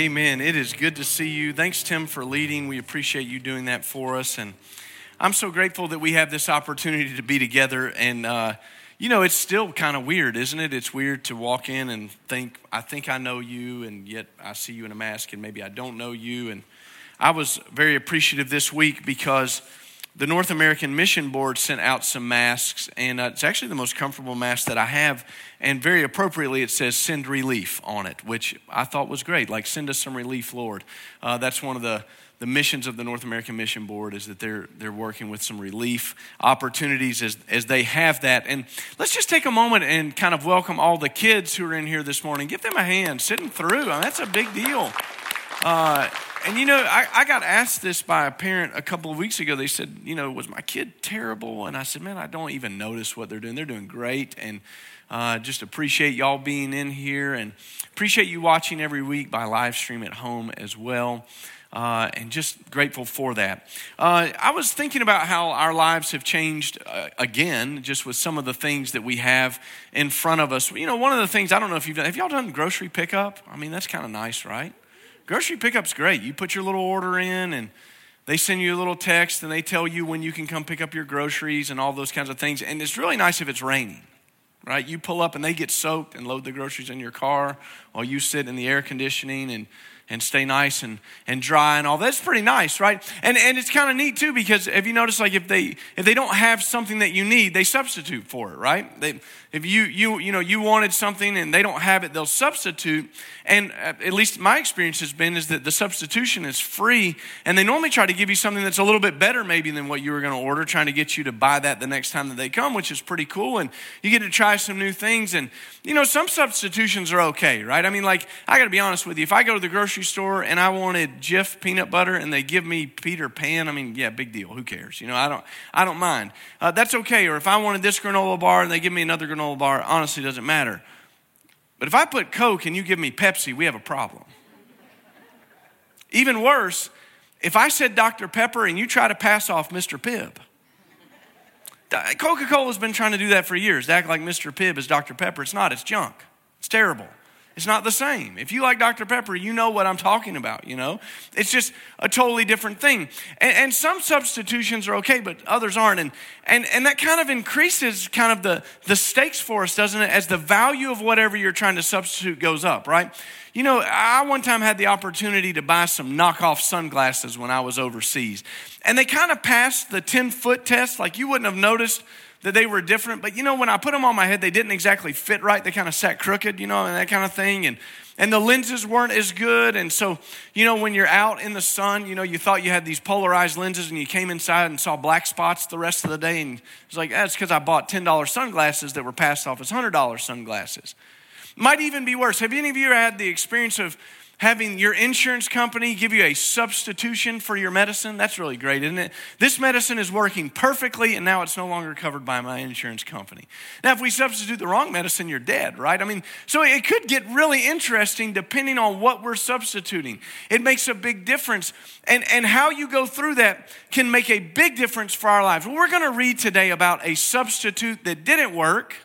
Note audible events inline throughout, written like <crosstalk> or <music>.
Amen. It is good to see you. Thanks, Tim, for leading. We appreciate you doing that for us. And I'm so grateful that we have this opportunity to be together. And, uh, you know, it's still kind of weird, isn't it? It's weird to walk in and think, I think I know you, and yet I see you in a mask, and maybe I don't know you. And I was very appreciative this week because the North American Mission Board sent out some masks, and uh, it's actually the most comfortable mask that I have. And very appropriately, it says "Send relief" on it, which I thought was great. Like, send us some relief, Lord. Uh, that's one of the the missions of the North American Mission Board is that they're they're working with some relief opportunities as as they have that. And let's just take a moment and kind of welcome all the kids who are in here this morning. Give them a hand, sitting through. I mean, that's a big deal. Uh, and you know, I, I got asked this by a parent a couple of weeks ago. They said, you know, was my kid terrible? And I said, man, I don't even notice what they're doing. They're doing great. And uh, just appreciate y'all being in here and appreciate you watching every week by live stream at home as well. Uh, and just grateful for that. Uh, I was thinking about how our lives have changed uh, again, just with some of the things that we have in front of us. You know, one of the things I don't know if you've done. Have y'all done grocery pickup? I mean, that's kind of nice, right? Grocery pickup's great. You put your little order in and they send you a little text and they tell you when you can come pick up your groceries and all those kinds of things. And it's really nice if it's raining, right? You pull up and they get soaked and load the groceries in your car while you sit in the air conditioning and and stay nice and, and dry and all that's pretty nice right? And, and it's kind of neat too because if you notice like if they if they don't have something that you need they substitute for it right? They, if you you you know you wanted something and they don't have it they'll substitute. And uh, at least my experience has been is that the substitution is free and they normally try to give you something that's a little bit better maybe than what you were going to order trying to get you to buy that the next time that they come which is pretty cool. And you get to try some new things and you know some substitutions are okay right? I mean like i got to be honest with you if i go to the grocery grocery store and I wanted Jif peanut butter and they give me Peter Pan, I mean, yeah, big deal. Who cares? You know, I don't, I don't mind. Uh, that's okay. Or if I wanted this granola bar and they give me another granola bar, honestly, doesn't matter. But if I put Coke and you give me Pepsi, we have a problem. Even worse, if I said Dr. Pepper and you try to pass off Mr. Pibb. Coca Cola's been trying to do that for years, to act like Mr. Pibb is Dr. Pepper. It's not, it's junk. It's terrible. It's not the same. If you like Dr. Pepper, you know what I'm talking about, you know? It's just a totally different thing. And, and, some substitutions are okay, but others aren't. And, and, and that kind of increases kind of the, the stakes for us, doesn't it? As the value of whatever you're trying to substitute goes up, right? You know, I one time had the opportunity to buy some knockoff sunglasses when I was overseas. And they kind of passed the 10 foot test. Like you wouldn't have noticed that they were different. But you know, when I put them on my head, they didn't exactly fit right. They kind of sat crooked, you know, and that kind of thing. And and the lenses weren't as good. And so, you know, when you're out in the sun, you know, you thought you had these polarized lenses and you came inside and saw black spots the rest of the day. And it's like, that's because I bought $10 sunglasses that were passed off as $100 sunglasses. Might even be worse. Have any of you ever had the experience of having your insurance company give you a substitution for your medicine. That's really great, isn't it? This medicine is working perfectly, and now it's no longer covered by my insurance company. Now, if we substitute the wrong medicine, you're dead, right? I mean, so it could get really interesting depending on what we're substituting. It makes a big difference. And, and how you go through that can make a big difference for our lives. Well, we're going to read today about a substitute that didn't work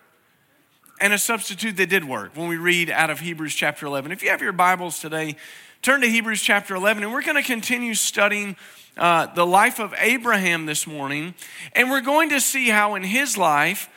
and a substitute that did work when we read out of Hebrews chapter 11. If you have your Bibles today, turn to Hebrews chapter 11, and we're going to continue studying uh, the life of Abraham this morning. And we're going to see how in his life,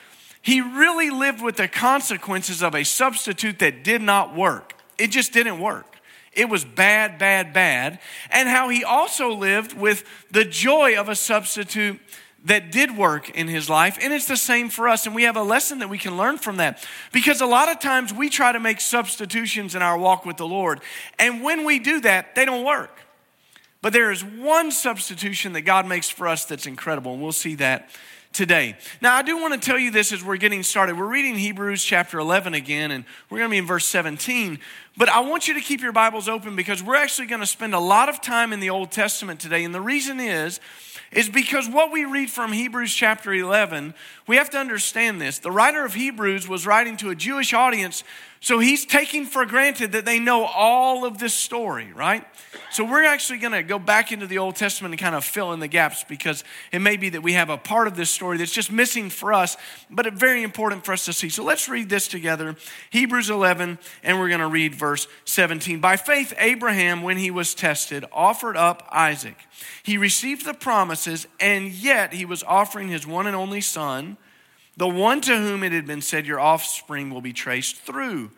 he really lived with the consequences of a substitute that did not work. It just didn't work. It was bad, bad, bad. And how he also lived with the joy of a substitute that did work in his life, and it's the same for us. And we have a lesson that we can learn from that because a lot of times we try to make substitutions in our walk with the Lord, and when we do that, they don't work. But there is one substitution that God makes for us that's incredible, and we'll see that today. Now, I do want to tell you this as we're getting started. We're reading Hebrews chapter 11 again, and we're going to be in verse 17. But I want you to keep your Bibles open because we're actually going to spend a lot of time in the Old Testament today. And the reason is, is because what we read from Hebrews chapter 11, we have to understand this. The writer of Hebrews was writing to a Jewish audience So he's taking for granted that they know all of this story, right? So we're actually going to go back into the Old Testament and kind of fill in the gaps because it may be that we have a part of this story that's just missing for us, but it's very important for us to see. So let's read this together Hebrews 11, and we're going to read verse 17. By faith, Abraham, when he was tested, offered up Isaac. He received the promises, and yet he was offering his one and only son the one to whom it had been said, Your offspring will be traced through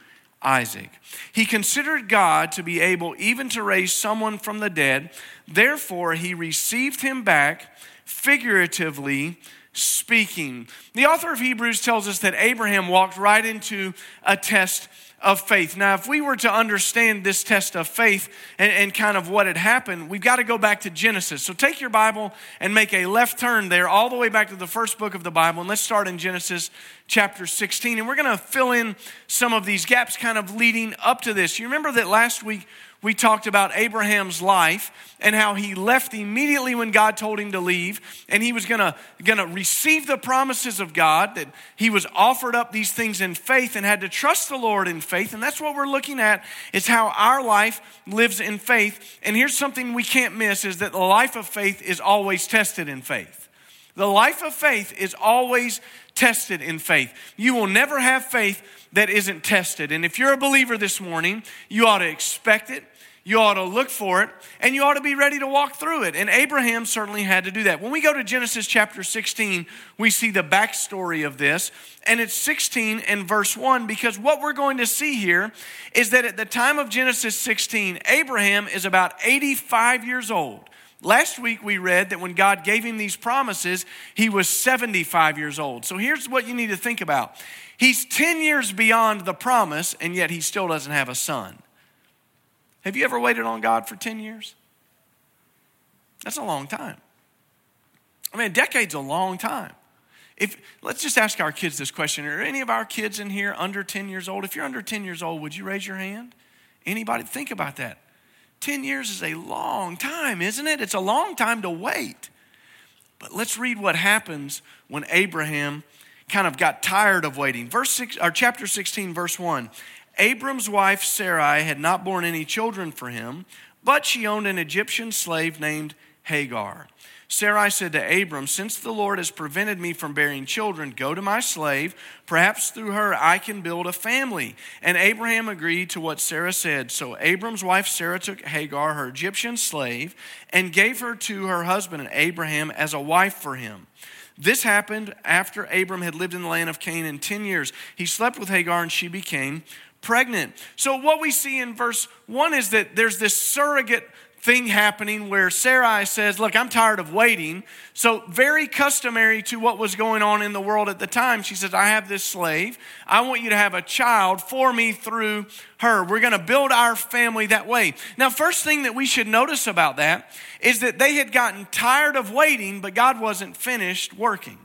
Isaac. He considered God to be able even to raise someone from the dead. Therefore, he received him back, figuratively speaking. The author of Hebrews tells us that Abraham walked right into a test of faith. Now, if we were to understand this test of faith and, and, kind of what had happened, we've got to go back to Genesis. So take your Bible and make a left turn there, all the way back to the first book of the Bible. And let's start in Genesis chapter 16. And we're going to fill in some of these gaps kind of leading up to this. You remember that last week we talked about Abraham's life and how he left immediately when God told him to leave, and he was gonna, gonna receive the promises of God, that he was offered up these things in faith and had to trust the Lord in faith. And that's what we're looking at is how our life lives in faith. And here's something we can't miss is that the life of faith is always tested in faith. The life of faith is always tested in faith. You will never have faith that isn't tested. And if you're a believer this morning, you ought to expect it. You ought to look for it and you ought to be ready to walk through it. And Abraham certainly had to do that. When we go to Genesis chapter 16, we see the backstory of this. And it's 16 and verse 1 because what we're going to see here is that at the time of Genesis 16, Abraham is about 85 years old. Last week we read that when God gave him these promises, he was 75 years old. So here's what you need to think about He's 10 years beyond the promise, and yet he still doesn't have a son. Have you ever waited on God for 10 years? That's a long time. I mean, a decade's a long time. If let's just ask our kids this question. Are any of our kids in here under 10 years old? If you're under 10 years old, would you raise your hand? Anybody think about that? 10 years is a long time, isn't it? It's a long time to wait. But let's read what happens when Abraham kind of got tired of waiting. Verse 6 or chapter 16 verse 1. Abram's wife Sarai had not borne any children for him, but she owned an Egyptian slave named Hagar. Sarai said to Abram, Since the Lord has prevented me from bearing children, go to my slave. Perhaps through her I can build a family. And Abraham agreed to what Sarah said. So Abram's wife Sarah took Hagar, her Egyptian slave, and gave her to her husband Abraham as a wife for him. This happened after Abram had lived in the land of Canaan 10 years. He slept with Hagar and she became pregnant. So, what we see in verse 1 is that there's this surrogate thing happening where Sarai says, Look, I'm tired of waiting. So, very customary to what was going on in the world at the time, she says, I have this slave. I want you to have a child for me through her. We're going to build our family that way. Now, first thing that we should notice about that is that they had gotten tired of waiting, but God wasn't finished working.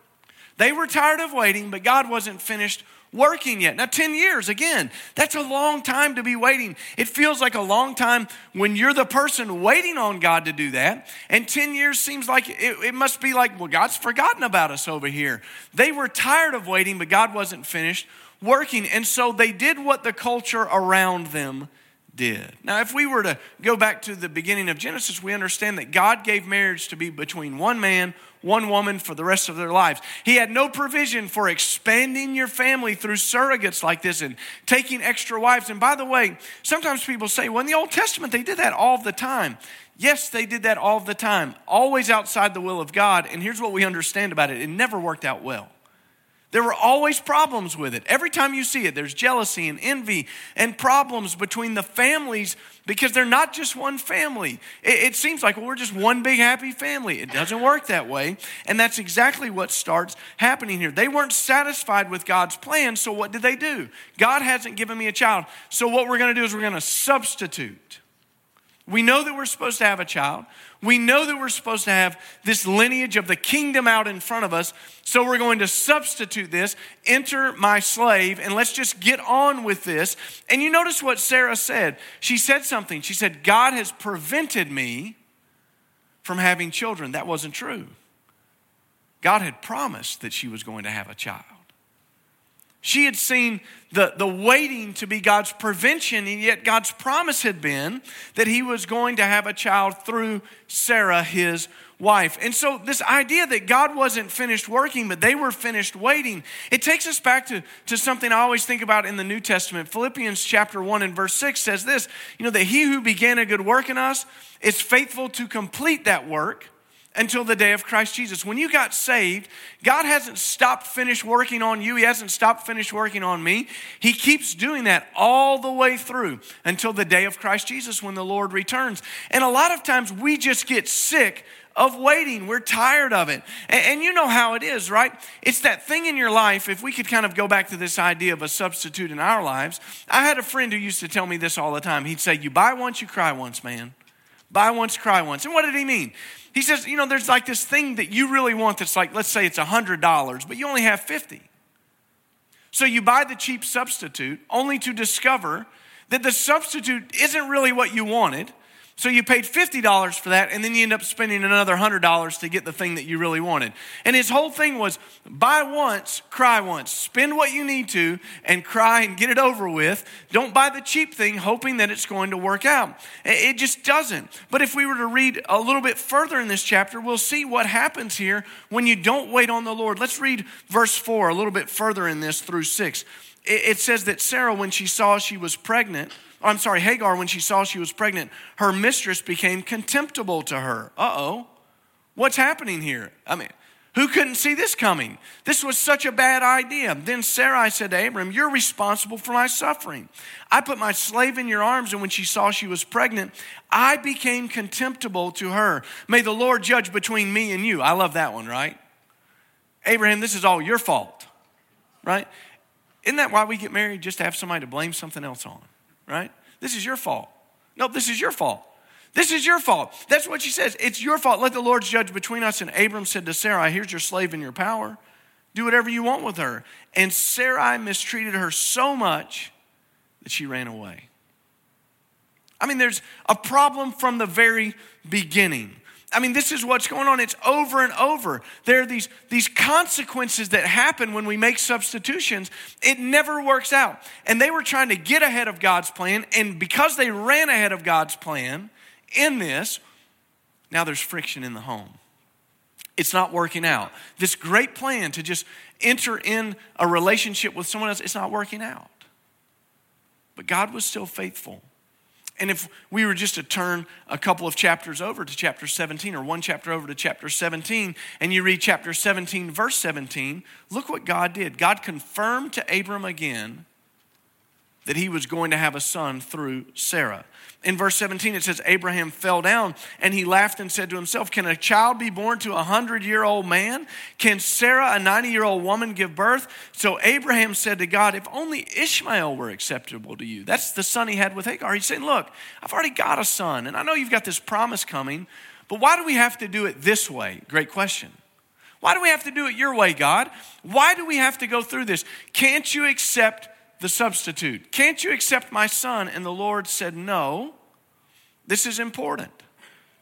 They were tired of waiting, but God wasn't finished working yet. Now, 10 years, again, that's a long time to be waiting. It feels like a long time when you're the person waiting on God to do that. And 10 years seems like it, it must be like, well, God's forgotten about us over here. They were tired of waiting, but God wasn't finished working. And so they did what the culture around them did. Now, if we were to go back to the beginning of Genesis, we understand that God gave marriage to be between one man, one woman for the rest of their lives. He had no provision for expanding your family through surrogates like this and taking extra wives. And by the way, sometimes people say, well, in the Old Testament, they did that all the time. Yes, they did that all the time, always outside the will of God. And here's what we understand about it it never worked out well. There were always problems with it. Every time you see it, there's jealousy and envy and problems between the families because they're not just one family. It, it, seems like, well, we're just one big happy family. It doesn't work that way. And that's exactly what starts happening here. They weren't satisfied with God's plan, so what did they do? God hasn't given me a child. So what we're going to do is we're going to substitute. We know that we're supposed to have a child. We know that we're supposed to have this lineage of the kingdom out in front of us. So we're going to substitute this, enter my slave, and let's just get on with this. And you notice what Sarah said. She said something. She said, God has prevented me from having children. That wasn't true. God had promised that she was going to have a child. She had seen the, the waiting to be God's prevention, and yet God's promise had been that he was going to have a child through Sarah, his wife. And so, this idea that God wasn't finished working, but they were finished waiting, it takes us back to, to something I always think about in the New Testament. Philippians chapter 1 and verse 6 says this You know, that he who began a good work in us is faithful to complete that work until the day of Christ Jesus. When you got saved, God hasn't stopped finished working on you. He hasn't stopped finished working on me. He keeps doing that all the way through until the day of Christ Jesus when the Lord returns. And a lot of times we just get sick of waiting. We're tired of it. And, and, you know how it is, right? It's that thing in your life. If we could kind of go back to this idea of a substitute in our lives, I had a friend who used to tell me this all the time. He'd say, You buy once, you cry once, man. Buy once, cry once. And what did he mean? He says, you know, there's like this thing that you really want that's like, let's say it's $100, but you only have 50. So you buy the cheap substitute only to discover that the substitute isn't really what you wanted so you paid $50 for that, and then you end up spending another $100 to get the thing that you really wanted. And his whole thing was buy once, cry once. Spend what you need to and cry and get it over with. Don't buy the cheap thing hoping that it's going to work out. It just doesn't. But if we were to read a little bit further in this chapter, we'll see what happens here when you don't wait on the Lord. Let's read verse 4 a little bit further in this through 6. It says that Sarah, when she saw she was pregnant, I'm sorry, Hagar, when she saw she was pregnant, her mistress became contemptible to her. Uh oh. What's happening here? I mean, who couldn't see this coming? This was such a bad idea. Then Sarai said to Abram, You're responsible for my suffering. I put my slave in your arms, and when she saw she was pregnant, I became contemptible to her. May the Lord judge between me and you. I love that one, right? Abraham, this is all your fault, right? Isn't that why we get married? Just to have somebody to blame something else on right? This is your fault. No, this is your fault. This is your fault. That's what she says. It's your fault. Let the Lord judge between us. And Abram said to Sarai, Here's your slave in your power. Do whatever you want with her. And Sarai mistreated her so much that she ran away. I mean, there's a problem from the very beginning. I mean, this is what's going on. It's over and over. There are these, these consequences that happen when we make substitutions. It never works out. And they were trying to get ahead of God's plan. And because they ran ahead of God's plan in this, now there's friction in the home. It's not working out. This great plan to just enter in a relationship with someone else, it's not working out. But God was still faithful. And if we were just to turn a couple of chapters over to chapter 17 or one chapter over to chapter 17 and you read chapter 17, verse 17, look what God did. God confirmed to Abram again that he was going to have a son through Sarah. In verse 17, it says, Abraham fell down and he laughed and said to himself, Can a child be born to a hundred year old man? Can Sarah, a 90 year old woman, give birth? So Abraham said to God, If only Ishmael were acceptable to you. That's the son he had with Hagar. He's saying, Look, I've already got a son, and I know you've got this promise coming, but why do we have to do it this way? Great question. Why do we have to do it your way, God? Why do we have to go through this? Can't you accept the substitute. Can't you accept my son? And the Lord said, No, this is important.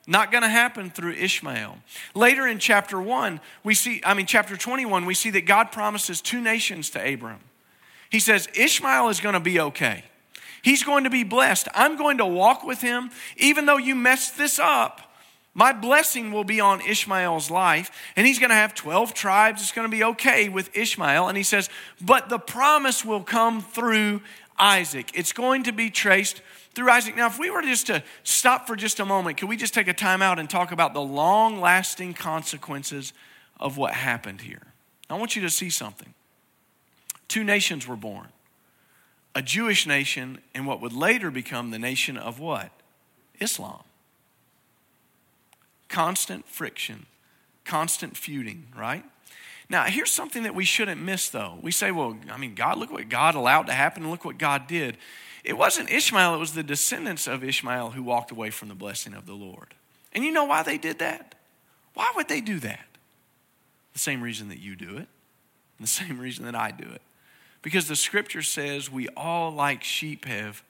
Not going to happen through Ishmael. Later in chapter 1, we see, I mean, chapter 21, we see that God promises two nations to Abram. He says, Ishmael is going to be okay. He's going to be blessed. I'm going to walk with him. Even though you messed this up, my blessing will be on Ishmael's life, and he's going to have 12 tribes. It's going to be okay with Ishmael. And he says, but the promise will come through Isaac. It's going to be traced through Isaac. Now, if we were just to stop for just a moment, could we just take a time out and talk about the long lasting consequences of what happened here? I want you to see something. Two nations were born a Jewish nation and what would later become the nation of what? Islam constant friction, constant feuding, right? Now, here's something that we shouldn't miss, though. We say, well, I mean, God, look what God allowed to happen, look what God did. It wasn't Ishmael, it was the descendants of Ishmael who walked away from the blessing of the Lord. And you know why they did that? Why would they do that? The same reason that you do it, the <laughs> same reason that I do it. Because the scripture says we all, like sheep, have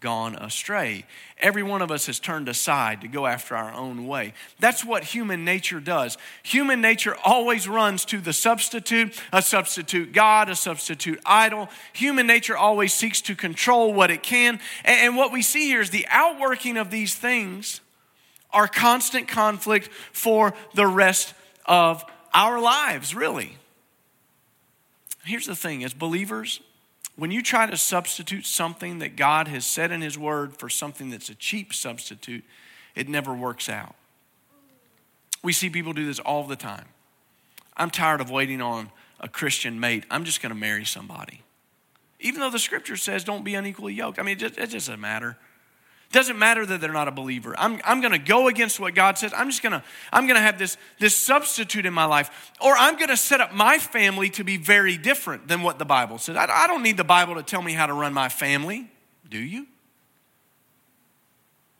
gone astray. Every one of us has turned aside to go after our own way. That's what human nature does. Human nature always runs to the substitute, a substitute God, a substitute idol. Human nature always seeks to control what it can. And what we see here is the outworking of these things are constant conflict for the rest of our lives, really. Here's the thing as believers, when you try to substitute something that God has said in His Word for something that's a cheap substitute, it never works out. We see people do this all the time. I'm tired of waiting on a Christian mate. I'm just going to marry somebody. Even though the scripture says don't be unequally yoked. I mean, it, just, it doesn't matter. Doesn't matter that they're not a believer. I'm, I'm going to go against what God says. I'm just going to I'm going to have this this substitute in my life, or I'm going to set up my family to be very different than what the Bible says. I, I don't need the Bible to tell me how to run my family. Do you?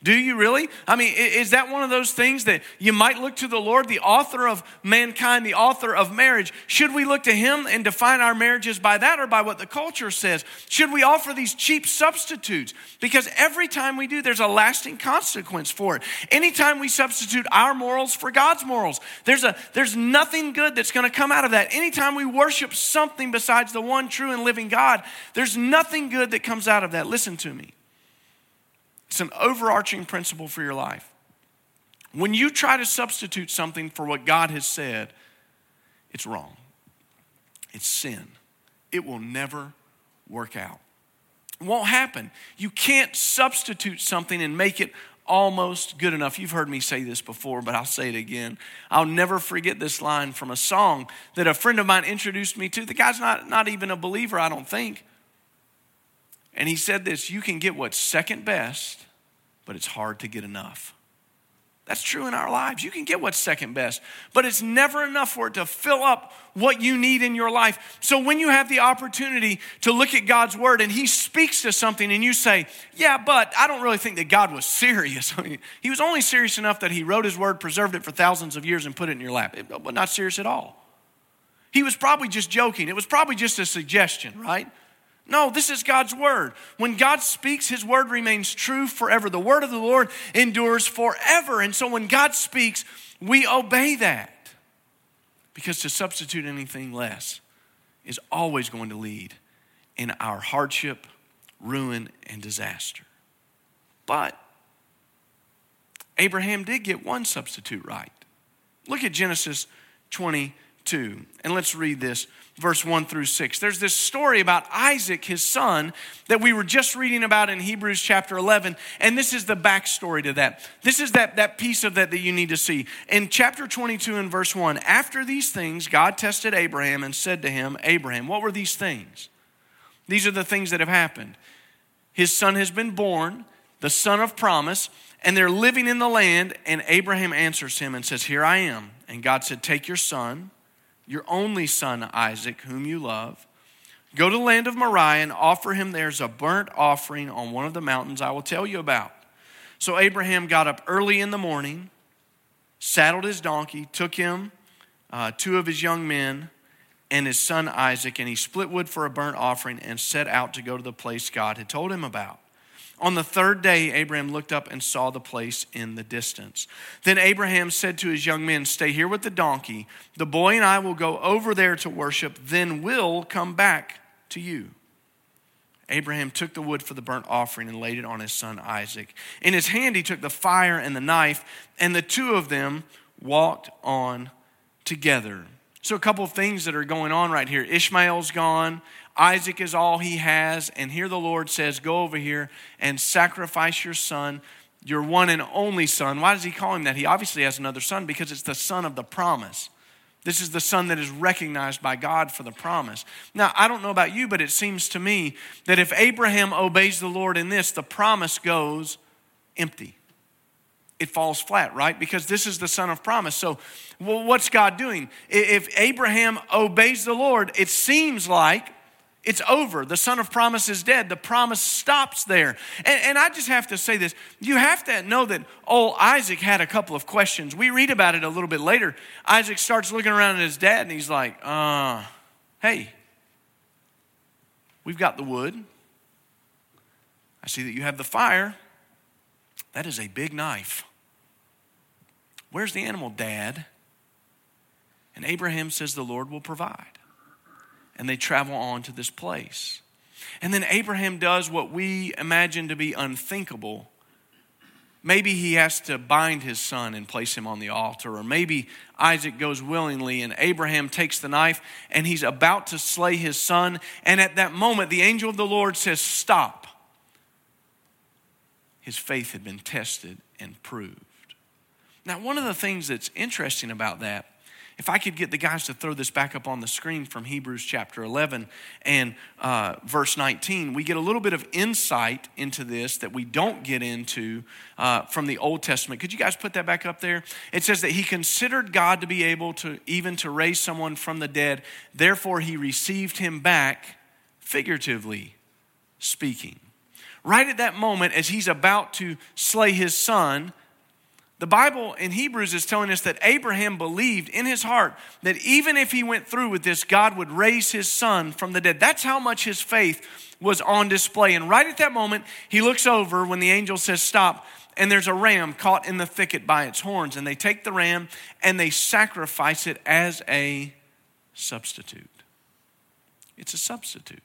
Do you really? I mean, is that one of those things that you might look to the Lord, the author of mankind, the author of marriage? Should we look to Him and define our marriages by that or by what the culture says? Should we offer these cheap substitutes? Because every time we do, there's a lasting consequence for it. Anytime we substitute our morals for God's morals, there's, a, there's nothing good that's going to come out of that. Anytime we worship something besides the one true and living God, there's nothing good that comes out of that. Listen to me. It's an overarching principle for your life. When you try to substitute something for what God has said, it's wrong. It's sin. It will never work out. It won't happen. You can't substitute something and make it almost good enough. You've heard me say this before, but I'll say it again. I'll never forget this line from a song that a friend of mine introduced me to. The guy's not, not even a believer, I don't think. And he said this You can get what's second best, but it's hard to get enough. That's true in our lives. You can get what's second best, but it's never enough for it to fill up what you need in your life. So when you have the opportunity to look at God's word and He speaks to something and you say, Yeah, but I don't really think that God was serious. <laughs> he was only serious enough that He wrote His word, preserved it for thousands of years, and put it in your lap, but not serious at all. He was probably just joking. It was probably just a suggestion, right? No, this is God's word. When God speaks, his word remains true forever. The word of the Lord endures forever. And so when God speaks, we obey that. Because to substitute anything less is always going to lead in our hardship, ruin, and disaster. But Abraham did get one substitute right. Look at Genesis 22, and let's read this verse 1 through 6. There's this story about Isaac, his son, that we were just reading about in Hebrews chapter 11. And this is the backstory to that. This is that, that piece of that that you need to see. In chapter 22 and verse 1, after these things, God tested Abraham and said to him, Abraham, what were these things? These are the things that have happened. His son has been born, the son of promise, and they're living in the land. And Abraham answers him and says, Here I am. And God said, Take your son your only son Isaac, whom you love. Go to the land of Moriah and offer him there as a burnt offering on one of the mountains I will tell you about. So Abraham got up early in the morning, saddled his donkey, took him uh, two of his young men and his son Isaac, and he split wood for a burnt offering and set out to go to the place God had told him about. On the third day, Abraham looked up and saw the place in the distance. Then Abraham said to his young men, Stay here with the donkey. The boy and I will go over there to worship, then we'll come back to you. Abraham took the wood for the burnt offering and laid it on his son Isaac. In his hand, he took the fire and the knife, and the two of them walked on together. So, a couple of things that are going on right here Ishmael's gone, Isaac is all he has. And here the Lord says, Go over here and sacrifice your son, your one and only son. Why does he call him that? He obviously has another son because it's the son of the promise. This is the son that is recognized by God for the promise. Now, I don't know about you, but it seems to me that if Abraham obeys the Lord in this, the promise goes empty. It falls flat, right? Because this is the son of promise. So, well, what's God doing? If Abraham obeys the Lord, it seems like it's over. The son of promise is dead. The promise stops there. And, and, I just have to say this. You have to know that old Isaac had a couple of questions. We read about it a little bit later. Isaac starts looking around at his dad and he's like, uh, hey, we've got the wood. I see that you have the fire. That is a big knife. Where's the animal, Dad? And Abraham says, The Lord will provide. And they travel on to this place. And then Abraham does what we imagine to be unthinkable. Maybe he has to bind his son and place him on the altar, or maybe Isaac goes willingly and Abraham takes the knife and he's about to slay his son. And at that moment, the angel of the Lord says, Stop. His faith had been tested and proved. Now, one of the things that's interesting about that if I could get the guys to throw this back up on the screen from Hebrews chapter 11 and uh, verse 19, we get a little bit of insight into this that we don't get into uh, from the Old Testament. Could you guys put that back up there? It says that he considered God to be able to even to raise someone from the dead, therefore he received him back, figuratively speaking. Right at that moment, as he's about to slay his son, the Bible in Hebrews is telling us that Abraham believed in his heart that even if he went through with this, God would raise his son from the dead. That's how much his faith was on display. And right at that moment, he looks over when the angel says, Stop, and there's a ram caught in the thicket by its horns. And they take the ram and they sacrifice it as a substitute. It's a substitute.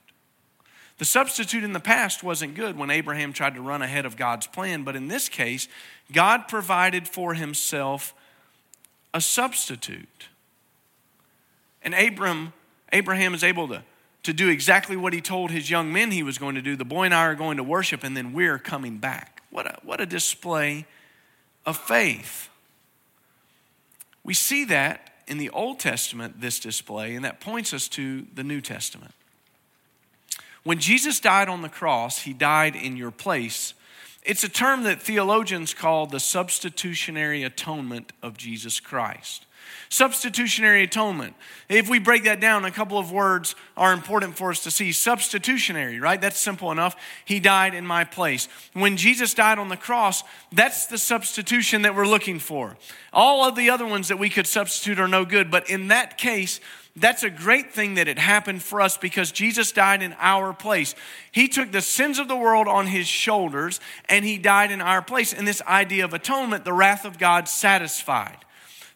The substitute in the past wasn't good when Abraham tried to run ahead of God's plan, but in this case, God provided for himself a substitute. And Abram, Abraham is able to, to do exactly what he told his young men he was going to do. The boy and I are going to worship, and then we're coming back. What a, what a display of faith. We see that in the Old Testament, this display, and that points us to the New Testament. When Jesus died on the cross, he died in your place. It's a term that theologians call the substitutionary atonement of Jesus Christ. Substitutionary atonement. If we break that down, a couple of words are important for us to see. Substitutionary, right? That's simple enough. He died in my place. When Jesus died on the cross, that's the substitution that we're looking for. All of the other ones that we could substitute are no good, but in that case, that's a great thing that it happened for us because Jesus died in our place. He took the sins of the world on his shoulders and he died in our place. And this idea of atonement, the wrath of God satisfied.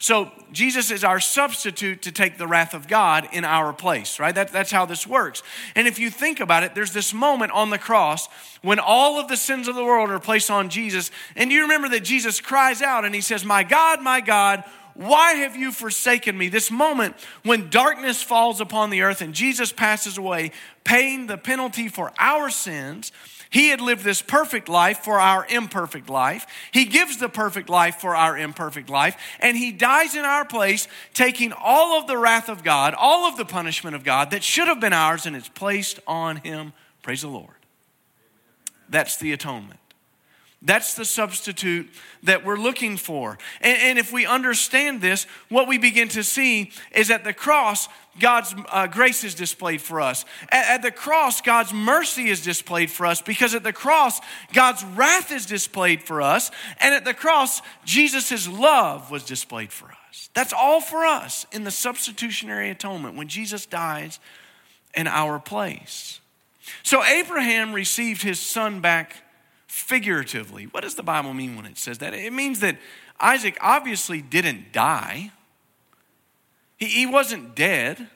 So Jesus is our substitute to take the wrath of God in our place, right? That, that's how this works. And if you think about it, there's this moment on the cross when all of the sins of the world are placed on Jesus. And you remember that Jesus cries out and he says, My God, my God, why have you forsaken me? This moment when darkness falls upon the earth and Jesus passes away, paying the penalty for our sins. He had lived this perfect life for our imperfect life. He gives the perfect life for our imperfect life. And He dies in our place, taking all of the wrath of God, all of the punishment of God that should have been ours, and it's placed on Him. Praise the Lord. That's the atonement. That's the substitute that we're looking for. And, and, if we understand this, what we begin to see is at the cross, God's uh, grace is displayed for us. At, at the cross, God's mercy is displayed for us because at the cross, God's wrath is displayed for us. And at the cross, Jesus' love was displayed for us. That's all for us in the substitutionary atonement when Jesus dies in our place. So Abraham received his son back figuratively. What does the Bible mean when it says that? It means that Isaac obviously didn't die, he, he wasn't dead,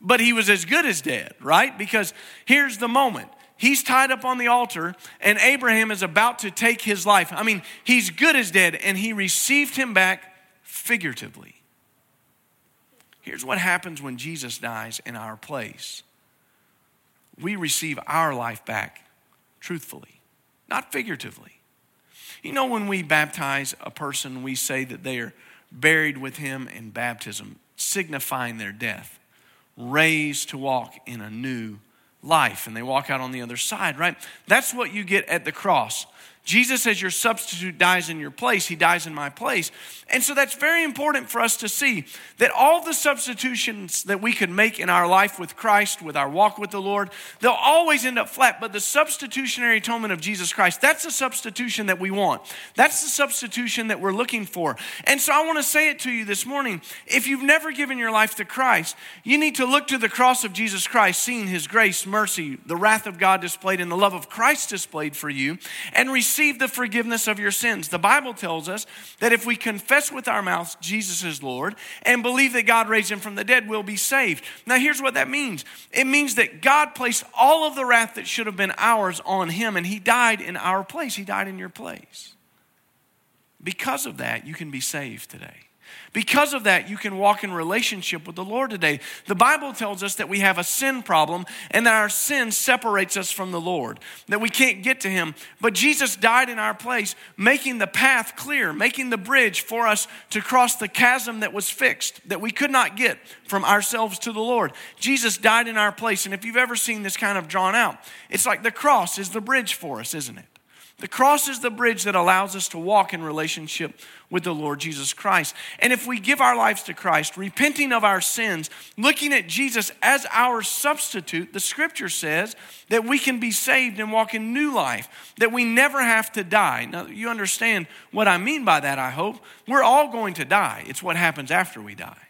but he was as good as dead, right? Because here's the moment. He's tied up on the altar, and Abraham is about to take his life. I mean, he's good as dead, and he received him back figuratively. Here's what happens when Jesus dies in our place we receive our life back truthfully, not figuratively. You know, when we baptize a person, we say that they are buried with him in baptism, signifying their death, raised to walk in a new life, and they walk out on the other side, right? That's what you get at the cross. Jesus, as your substitute, dies in your place. He dies in my place. And so that's very important for us to see that all the substitutions that we could make in our life with Christ, with our walk with the Lord, they'll always end up flat. But the substitutionary atonement of Jesus Christ, that's the substitution that we want. That's the substitution that we're looking for. And so I want to say it to you this morning. If you've never given your life to Christ, you need to look to the cross of Jesus Christ, seeing his grace, mercy, the wrath of God displayed, and the love of Christ displayed for you, and receive receive the forgiveness of your sins. The Bible tells us that if we confess with our mouths Jesus is Lord and believe that God raised him from the dead, we'll be saved. Now, here's what that means it means that God placed all of the wrath that should have been ours on him, and he died in our place. He died in your place. Because of that, you can be saved today. Because of that, you can walk in relationship with the Lord today. The Bible tells us that we have a sin problem and that our sin separates us from the Lord, that we can't get to Him. But Jesus died in our place, making the path clear, making the bridge for us to cross the chasm that was fixed, that we could not get from ourselves to the Lord. Jesus died in our place. And if you've ever seen this kind of drawn out, it's like the cross is the bridge for us, isn't it? The cross is the bridge that allows us to walk in relationship with the Lord Jesus Christ. And if we give our lives to Christ, repenting of our sins, looking at Jesus as our substitute, the scripture says that we can be saved and walk in new life, that we never have to die. Now, you understand what I mean by that, I hope. We're all going to die, it's what happens after we die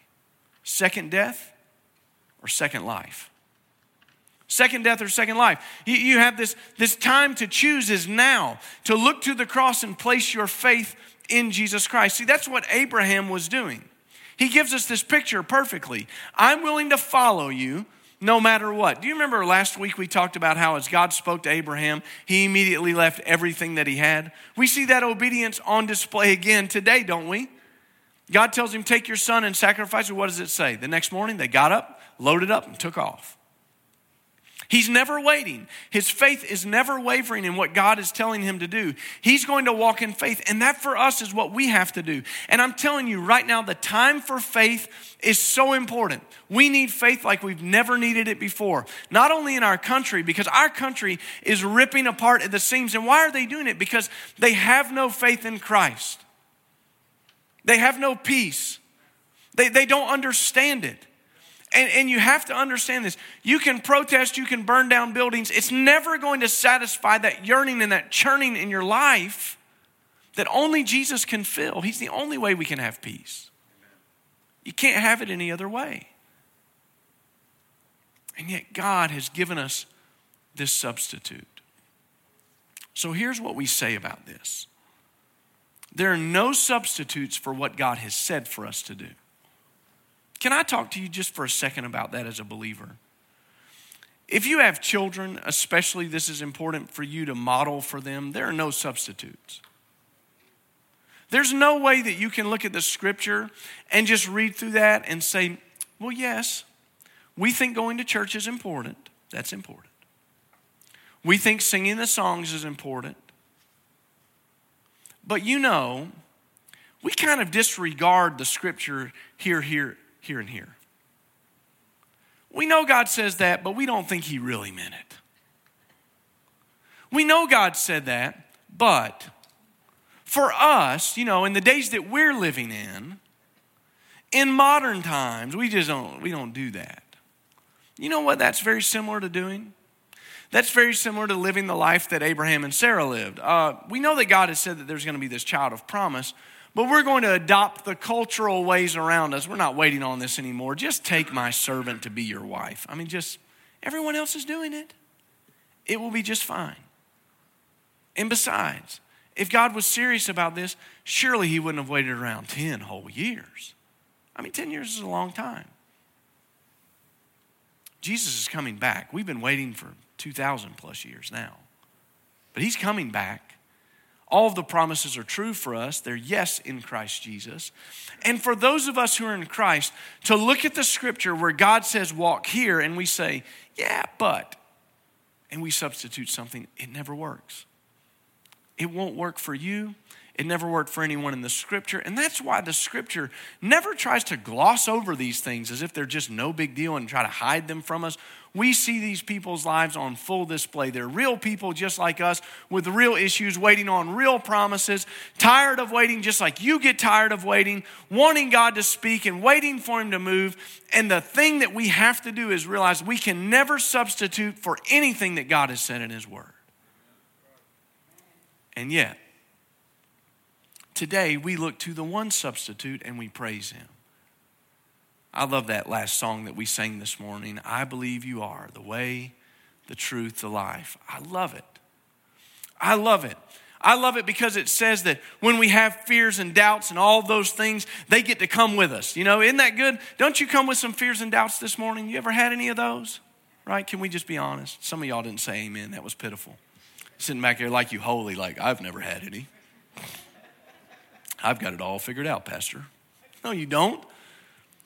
second death or second life. Second death or second life. You, have this, this time to choose is now to look to the cross and place your faith in Jesus Christ. See, that's what Abraham was doing. He gives us this picture perfectly. I'm willing to follow you no matter what. Do you remember last week we talked about how as God spoke to Abraham, he immediately left everything that he had? We see that obedience on display again today, don't we? God tells him, Take your son and sacrifice. What does it say? The next morning they got up, loaded up, and took off. He's never waiting. His faith is never wavering in what God is telling him to do. He's going to walk in faith. And that for us is what we have to do. And I'm telling you right now, the time for faith is so important. We need faith like we've never needed it before. Not only in our country, because our country is ripping apart at the seams. And why are they doing it? Because they have no faith in Christ, they have no peace, they, they don't understand it. And, and you have to understand this. You can protest, you can burn down buildings. It's never going to satisfy that yearning and that churning in your life that only Jesus can fill. He's the only way we can have peace. You can't have it any other way. And yet, God has given us this substitute. So here's what we say about this there are no substitutes for what God has said for us to do. Can I talk to you just for a second about that as a believer? If you have children, especially this is important for you to model for them, there are no substitutes. There's no way that you can look at the scripture and just read through that and say, well, yes, we think going to church is important. That's important. We think singing the songs is important. But you know, we kind of disregard the scripture here, here, here and here. We know God says that, but we don't think He really meant it. We know God said that, but for us, you know, in the days that we're living in, in modern times, we just don't we don't do that. You know what that's very similar to doing? That's very similar to living the life that Abraham and Sarah lived. Uh, we know that God has said that there's going to be this child of promise, but we're going to adopt the cultural ways around us. We're not waiting on this anymore. Just take my servant to be your wife. I mean, just everyone else is doing it. It will be just fine. And besides, if God was serious about this, surely He wouldn't have waited around 10 whole years. I mean, 10 years is a long time. Jesus is coming back. We've been waiting for 2,000 plus years now. But He's coming back. All of the promises are true for us. They're yes in Christ Jesus. And for those of us who are in Christ, to look at the scripture where God says, walk here, and we say, yeah, but, and we substitute something, it never works. It won't work for you. It never worked for anyone in the scripture. And that's why the scripture never tries to gloss over these things as if they're just no big deal and try to hide them from us. We see these people's lives on full display. They're real people just like us with real issues, waiting on real promises, tired of waiting just like you get tired of waiting, wanting God to speak and waiting for Him to move. And the thing that we have to do is realize we can never substitute for anything that God has said in His Word. And yet, today we look to the one substitute and we praise him. I love that last song that we sang this morning. I believe you are the way, the truth, the life. I love it. I love it. I love it because it says that when we have fears and doubts and all those things, they get to come with us. You know, isn't that good? Don't you come with some fears and doubts this morning? You ever had any of those? Right? Can we just be honest? Some of y'all didn't say amen. That was pitiful sitting back there like you holy, like I've never had any. I've got it all figured out, Pastor. No, you don't.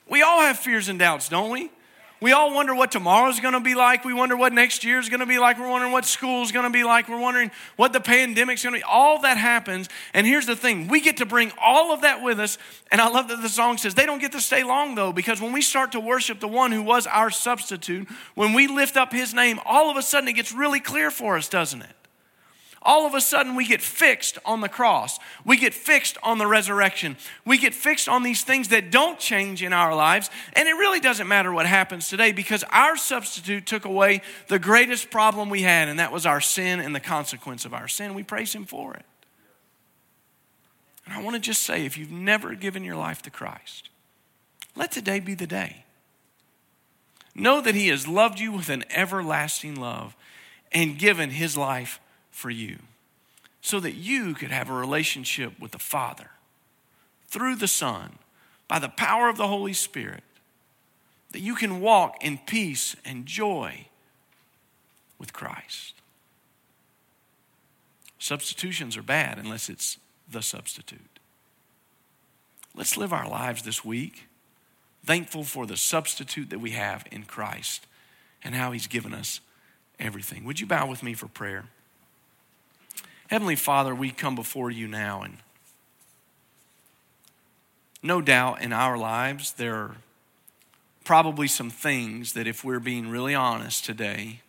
We all have fears and doubts, don't we? We all wonder what tomorrow's going to be like. We wonder what next year's going to be like. We're wondering what school's going to be like. We're wondering what the pandemic's going to be. All that happens. And here's the thing we get to bring all of that with us. And I love that the song says they don't get to stay long, though, because when we start to worship the one who was our substitute, when we lift up his name, all of a sudden it gets really clear for us, doesn't it? All of a sudden we get fixed on the cross. We get fixed on the resurrection. We get fixed on these things that don't change in our lives. And it really doesn't matter what happens today because our substitute took away the greatest problem we had, and that was our sin and the consequence of our sin. We praise Him for it. And I want to just say if you've never given your life to Christ, let today be the day. Know that He has loved you with an everlasting love and given His life for you so that you could have a relationship with the Father through the Son by the power of the Holy Spirit, that you can walk in peace and joy with Christ. Substitutions are bad unless it's the substitute. Let's live our lives this week thankful for the substitute that we have in Christ and how he's given us everything. Would you bow with me for prayer? Heavenly Father, we come before you now, and no doubt in our lives there are probably some things that, if we're being really honest today,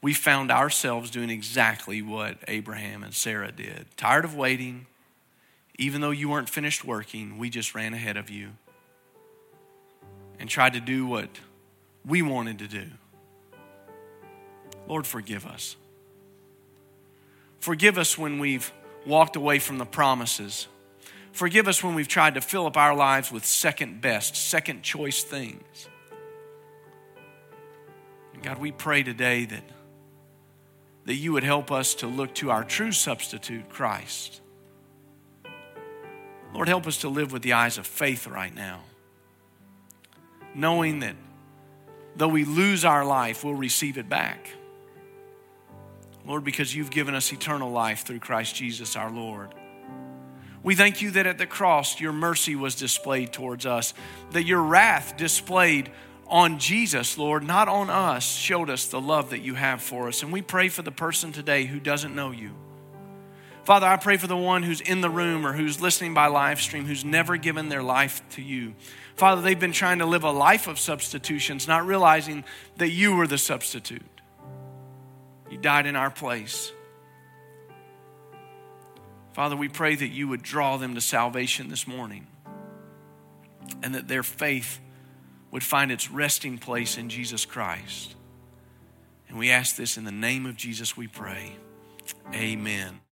we found ourselves doing exactly what Abraham and Sarah did. Tired of waiting, even though you weren't finished working, we just ran ahead of you and tried to do what we wanted to do. Lord, forgive us. Forgive us when we've walked away from the promises. Forgive us when we've tried to fill up our lives with second best, second choice things. And God, we pray today that, that you would help us to look to our true substitute, Christ. Lord, help us to live with the eyes of faith right now, knowing that though we lose our life, we'll receive it back. Lord, because you've given us eternal life through Christ Jesus our Lord. We thank you that at the cross your mercy was displayed towards us, that your wrath displayed on Jesus, Lord, not on us, showed us the love that you have for us. And we pray for the person today who doesn't know you. Father, I pray for the one who's in the room or who's listening by live stream who's never given their life to you. Father, they've been trying to live a life of substitutions, not realizing that you were the substitute. You died in our place. Father, we pray that you would draw them to salvation this morning and that their faith would find its resting place in Jesus Christ. And we ask this in the name of Jesus, we pray. Amen.